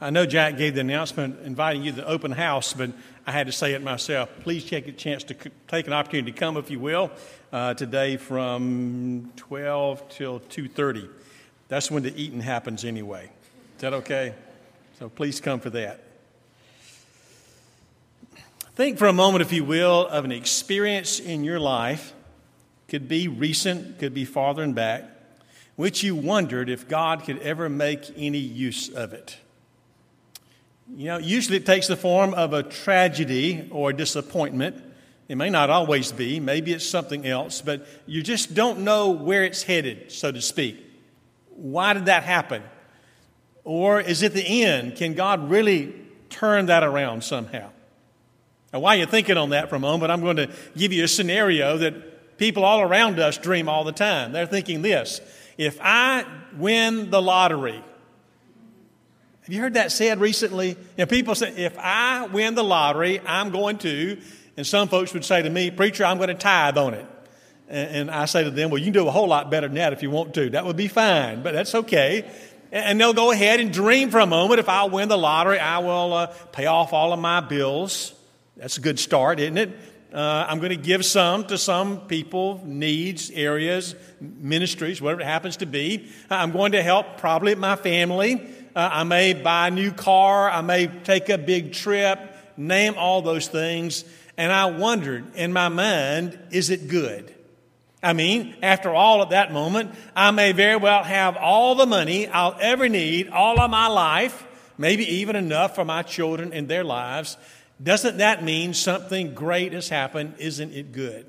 I know Jack gave the announcement inviting you to the open house, but I had to say it myself. Please take a chance to take an opportunity to come, if you will, uh, today from 12 till 2:30. That's when the eating happens, anyway. Is that okay? So please come for that. Think for a moment, if you will, of an experience in your life. Could be recent, could be farther and back, which you wondered if God could ever make any use of it. You know, usually it takes the form of a tragedy or a disappointment. It may not always be, maybe it's something else, but you just don't know where it's headed, so to speak. Why did that happen? Or is it the end? Can God really turn that around somehow? Now, while you're thinking on that for a moment, I'm going to give you a scenario that people all around us dream all the time. They're thinking this if I win the lottery, have you heard that said recently? You know, people say, if I win the lottery, I'm going to, and some folks would say to me, Preacher, I'm going to tithe on it. And, I say to them, Well, you can do a whole lot better than that if you want to. That would be fine, but that's okay. And they'll go ahead and dream for a moment. If I win the lottery, I will uh, pay off all of my bills. That's a good start, isn't it? Uh, I'm going to give some to some people, needs, areas, ministries, whatever it happens to be. I'm going to help probably my family. Uh, I may buy a new car. I may take a big trip. Name all those things. And I wondered in my mind, is it good? I mean, after all at that moment, I may very well have all the money I'll ever need all of my life, maybe even enough for my children and their lives. Doesn't that mean something great has happened? Isn't it good?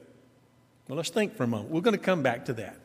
Well, let's think for a moment. We're going to come back to that.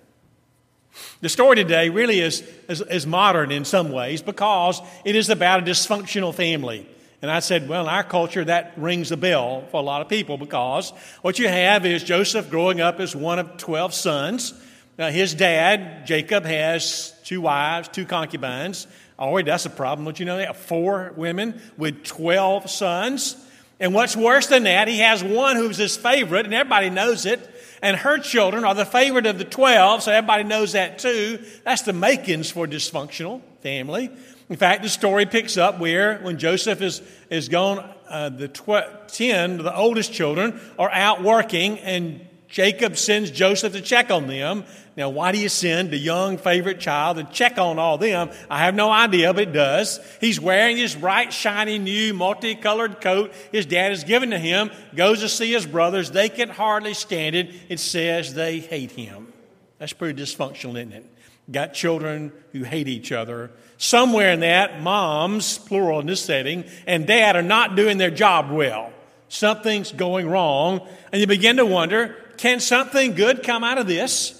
The story today really is, is, is, modern in some ways because it is about a dysfunctional family. And I said, well, in our culture, that rings a bell for a lot of people because what you have is Joseph growing up as one of 12 sons. Now, his dad, Jacob, has two wives, two concubines. Already, that's a problem. Don't you know that? Four women with 12 sons. And what's worse than that, he has one who's his favorite, and everybody knows it and her children are the favorite of the 12, so everybody knows that too. That's the makings for a dysfunctional family. In fact, the story picks up where when Joseph is, is gone, uh, the tw- 10, the oldest children, are out working, and Jacob sends Joseph to check on them. Now, why do you send the young favorite child to check on all them? I have no idea, but it does. He's wearing his bright, shiny, new, multicolored coat his dad has given to him, goes to see his brothers. They can hardly stand it. It says they hate him. That's pretty dysfunctional, isn't it? Got children who hate each other. Somewhere in that, moms, plural in this setting, and dad are not doing their job well. Something's going wrong. And you begin to wonder can something good come out of this?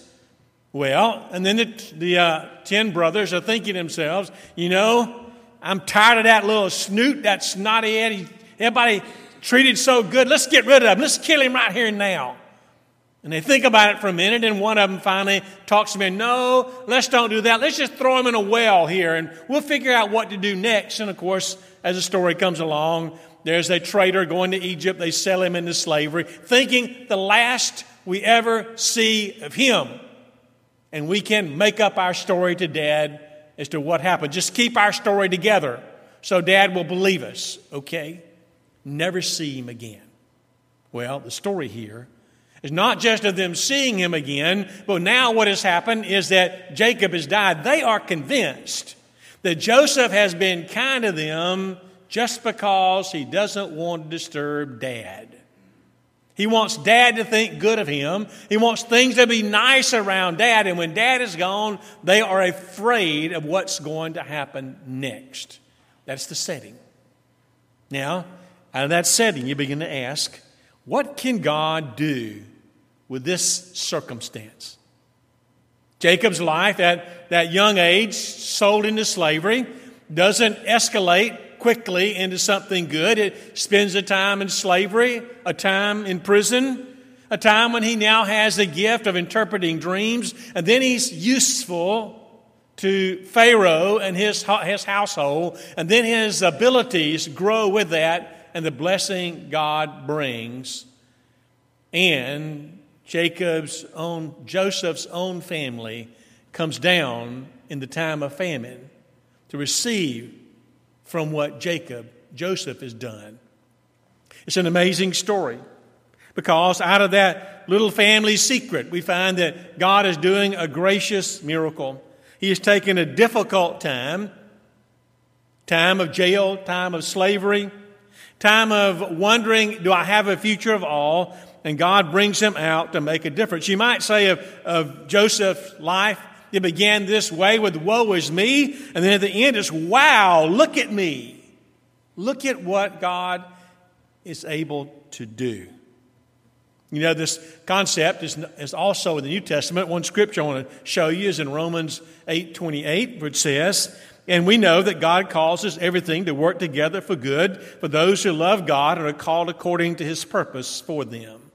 Well, and then the, the uh, ten brothers are thinking themselves, you know, I'm tired of that little snoot, that snotty head. Everybody treated so good. Let's get rid of him. Let's kill him right here and now. And they think about it for a minute, and one of them finally talks to me, No, let's don't do that. Let's just throw him in a well here, and we'll figure out what to do next. And of course, as the story comes along, there's a traitor going to Egypt. They sell him into slavery, thinking the last we ever see of him. And we can make up our story to dad as to what happened. Just keep our story together so dad will believe us, okay? Never see him again. Well, the story here is not just of them seeing him again, but now what has happened is that Jacob has died. They are convinced that Joseph has been kind to them just because he doesn't want to disturb dad. He wants dad to think good of him. He wants things to be nice around dad. And when dad is gone, they are afraid of what's going to happen next. That's the setting. Now, out of that setting, you begin to ask, what can God do with this circumstance? Jacob's life at that young age, sold into slavery, doesn't escalate quickly into something good. It spends a time in slavery, a time in prison, a time when he now has the gift of interpreting dreams, and then he's useful to Pharaoh and his, his household, and then his abilities grow with that and the blessing God brings. And Jacob's own, Joseph's own family comes down in the time of famine to receive from what Jacob, Joseph, has done. It's an amazing story because out of that little family secret, we find that God is doing a gracious miracle. He has taken a difficult time, time of jail, time of slavery, time of wondering, do I have a future of all? And God brings him out to make a difference. You might say of, of Joseph's life, it began this way with woe is me, and then at the end it's wow, look at me. Look at what God is able to do. You know, this concept is, is also in the New Testament. One scripture I want to show you is in Romans 8 28, which says, And we know that God causes everything to work together for good for those who love God and are called according to his purpose for them.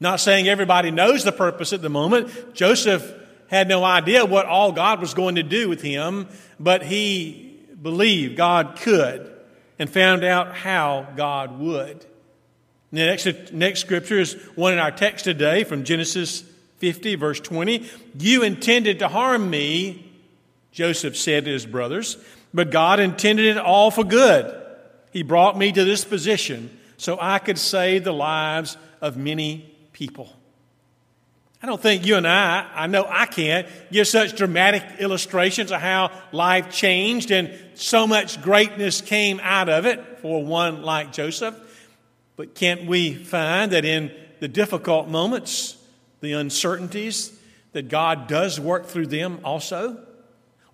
Not saying everybody knows the purpose at the moment. Joseph had no idea what all God was going to do with him, but he believed God could and found out how God would. The next, next scripture is one in our text today from Genesis 50, verse 20. You intended to harm me, Joseph said to his brothers, but God intended it all for good. He brought me to this position so I could save the lives of many people. I don't think you and I, I know I can't, give such dramatic illustrations of how life changed and so much greatness came out of it for one like Joseph. But can't we find that in the difficult moments, the uncertainties, that God does work through them also?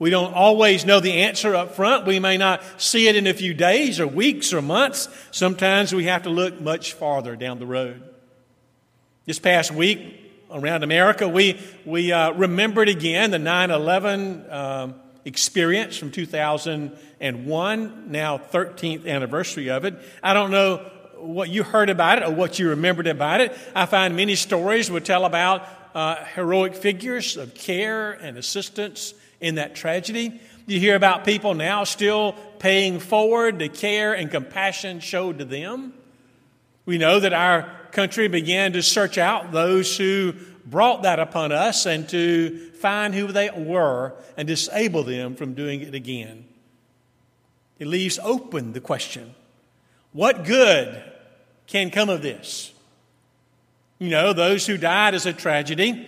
We don't always know the answer up front. We may not see it in a few days or weeks or months. Sometimes we have to look much farther down the road. This past week around America, we, we uh, remembered again the 9 11 um, experience from 2001, now 13th anniversary of it. I don't know what you heard about it or what you remembered about it. I find many stories would tell about uh, heroic figures of care and assistance in that tragedy. You hear about people now still paying forward the care and compassion showed to them. We know that our country began to search out those who brought that upon us and to find who they were and disable them from doing it again. It leaves open the question what good can come of this? You know, those who died is a tragedy.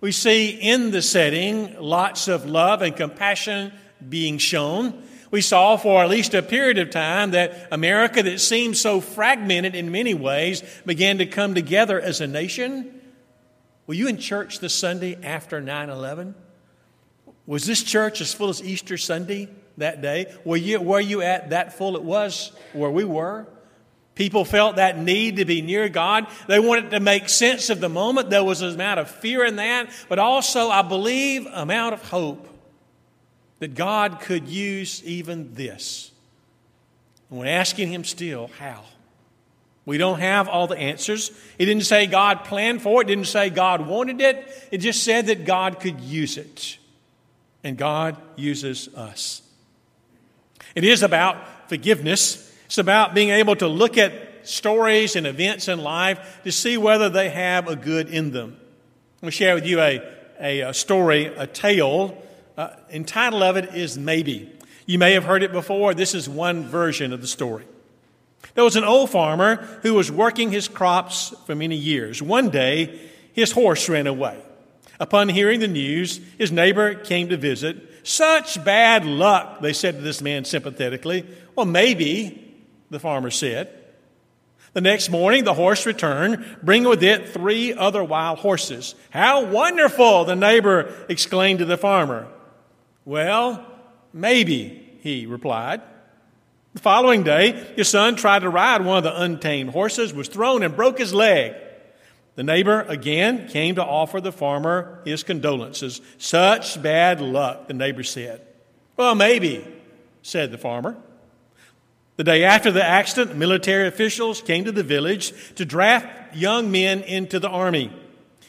We see in the setting lots of love and compassion being shown. We saw for at least a period of time that America, that seemed so fragmented in many ways, began to come together as a nation. Were you in church this Sunday after 9 11? Was this church as full as Easter Sunday that day? Were you, were you at that full it was where we were? People felt that need to be near God. They wanted to make sense of the moment. There was an amount of fear in that, but also, I believe, amount of hope that God could use even this. And we're asking Him still, how? We don't have all the answers. It didn't say God planned for it, it didn't say God wanted it. It just said that God could use it. And God uses us. It is about forgiveness. It's about being able to look at stories and events in life to see whether they have a good in them. I'm going to share with you a, a, a story, a tale. Uh, entitled of it is Maybe. You may have heard it before. This is one version of the story. There was an old farmer who was working his crops for many years. One day, his horse ran away. Upon hearing the news, his neighbor came to visit. Such bad luck, they said to this man sympathetically. Well, maybe the farmer said. The next morning, the horse returned, bringing with it three other wild horses. How wonderful! The neighbor exclaimed to the farmer. Well, maybe, he replied. The following day, his son tried to ride one of the untamed horses, was thrown and broke his leg. The neighbor again came to offer the farmer his condolences. Such bad luck, the neighbor said. Well, maybe, said the farmer. The day after the accident, military officials came to the village to draft young men into the army.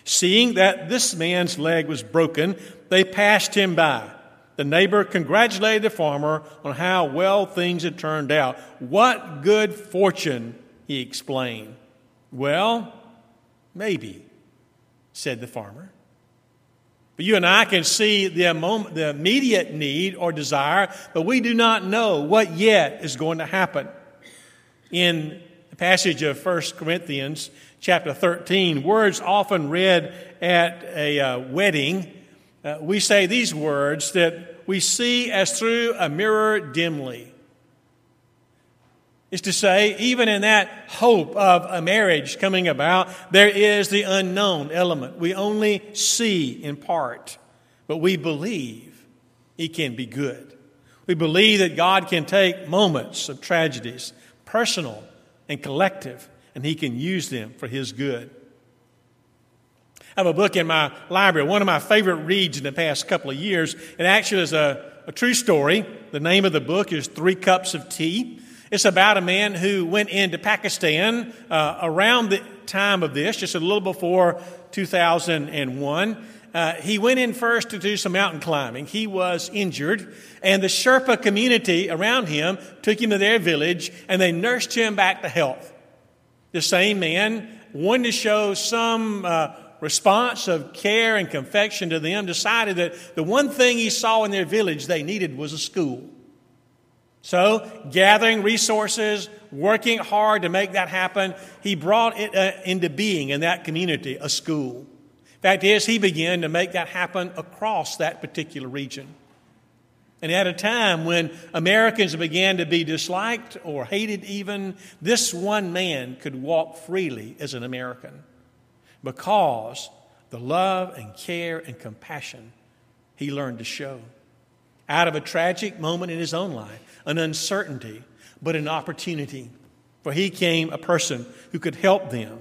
Seeing that this man's leg was broken, they passed him by. The neighbor congratulated the farmer on how well things had turned out. What good fortune, he explained. Well, maybe, said the farmer. But you and I can see the, moment, the immediate need or desire, but we do not know what yet is going to happen. In the passage of 1 Corinthians chapter 13, words often read at a uh, wedding, uh, we say these words that we see as through a mirror dimly is to say, even in that hope of a marriage coming about, there is the unknown element. We only see in part, but we believe it can be good. We believe that God can take moments of tragedies, personal and collective, and He can use them for His good. Have a book in my library, one of my favorite reads in the past couple of years. It actually is a, a true story. The name of the book is Three Cups of Tea. It's about a man who went into Pakistan uh, around the time of this, just a little before 2001. Uh, he went in first to do some mountain climbing. He was injured, and the Sherpa community around him took him to their village and they nursed him back to health. The same man wanted to show some uh, response of care and confection to them, decided that the one thing he saw in their village they needed was a school. So, gathering resources, working hard to make that happen, he brought it uh, into being in that community a school. Fact is, he began to make that happen across that particular region. And at a time when Americans began to be disliked or hated, even, this one man could walk freely as an American because the love and care and compassion he learned to show out of a tragic moment in his own life, an uncertainty, but an opportunity. For he came a person who could help them.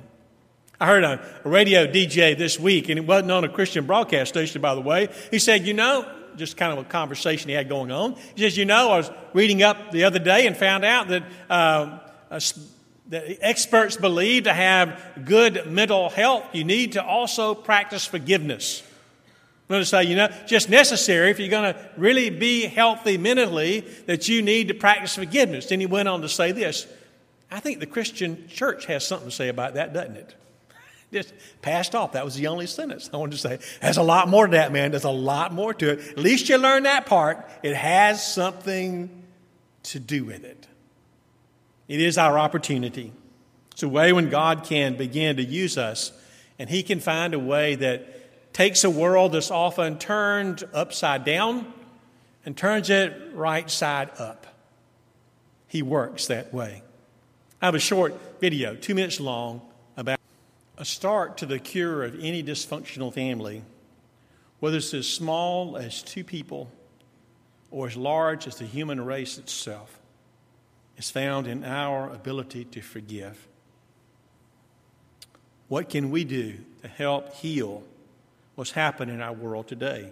I heard a, radio DJ this week, and it wasn't on a Christian broadcast station, by the way. He said, You know, just kind of a conversation he had going on. He says, You know, I was reading up the other day and found out that, uh, that experts believe to have good mental health, you need to also practice forgiveness. To say, you know, just necessary if you're going to really be healthy mentally, that you need to practice forgiveness. Then he went on to say this I think the Christian church has something to say about that, doesn't it? Just passed off. That was the only sentence I wanted to say. There's a lot more to that, man. There's a lot more to it. At least you learn that part. It has something to do with it. It is our opportunity. It's a way when God can begin to use us, and He can find a way that takes a world that's often turned upside down and turns it right side up. He works that way. I have a short video, two minutes long, about a start to the cure of any dysfunctional family, whether it's as small as two people or as large as the human race itself, is found in our ability to forgive. What can we do to help heal? what's happening in our world today.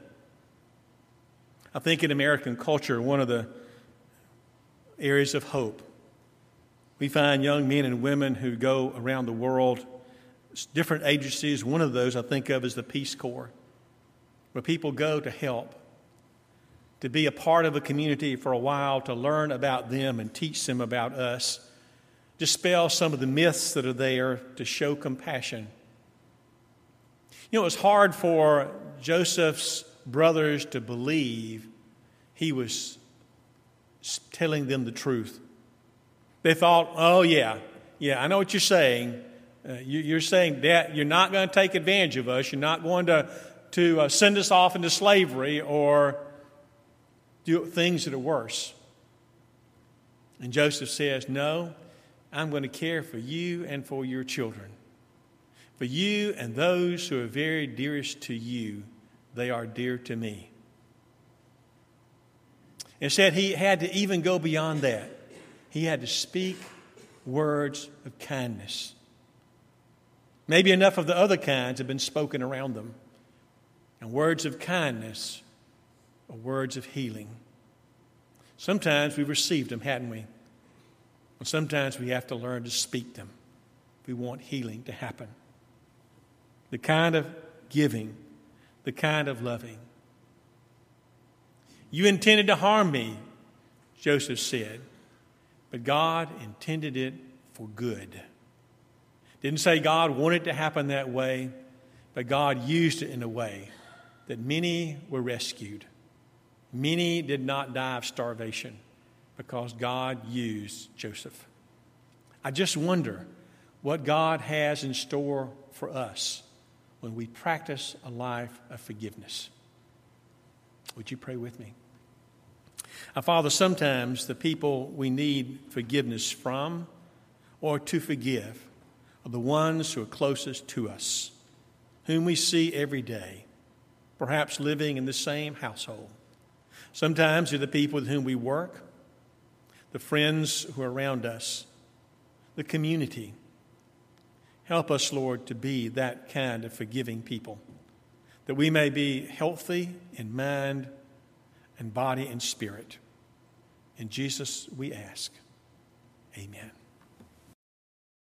I think in American culture, one of the areas of hope, we find young men and women who go around the world, different agencies. One of those I think of is the Peace Corps, where people go to help, to be a part of a community for a while, to learn about them and teach them about us, dispel some of the myths that are there, to show compassion you know, it was hard for Joseph's brothers to believe he was telling them the truth. They thought, oh, yeah, yeah, I know what you're saying. Uh, you, are saying that you're not going to take advantage of us. You're not going to, to uh, send us off into slavery or do things that are worse. And Joseph says, No, I'm going to care for you and for your children. For you and those who are very dearest to you, they are dear to me. And he had to even go beyond that. He had to speak words of kindness. Maybe enough of the other kinds have been spoken around them. And words of kindness are words of healing. Sometimes we've received them, hadn't we? And sometimes we have to learn to speak them. We want healing to happen the kind of giving, the kind of loving. You intended to harm me, Joseph said, but God intended it for good. Didn't say God wanted to happen that way, but God used it in a way that many were rescued. Many did not die of starvation because God used Joseph. I just wonder what God has in store for us when we practice a life of forgiveness. Would you pray with me? Our Father, sometimes the people we need forgiveness from or to forgive are the ones who are closest to us, whom we see every day, perhaps living in the same household. Sometimes they're the people with whom we work, the friends who are around us, the community. Help us, Lord, to be that kind of forgiving people, that we may be healthy in mind and body and spirit. In Jesus we ask. Amen.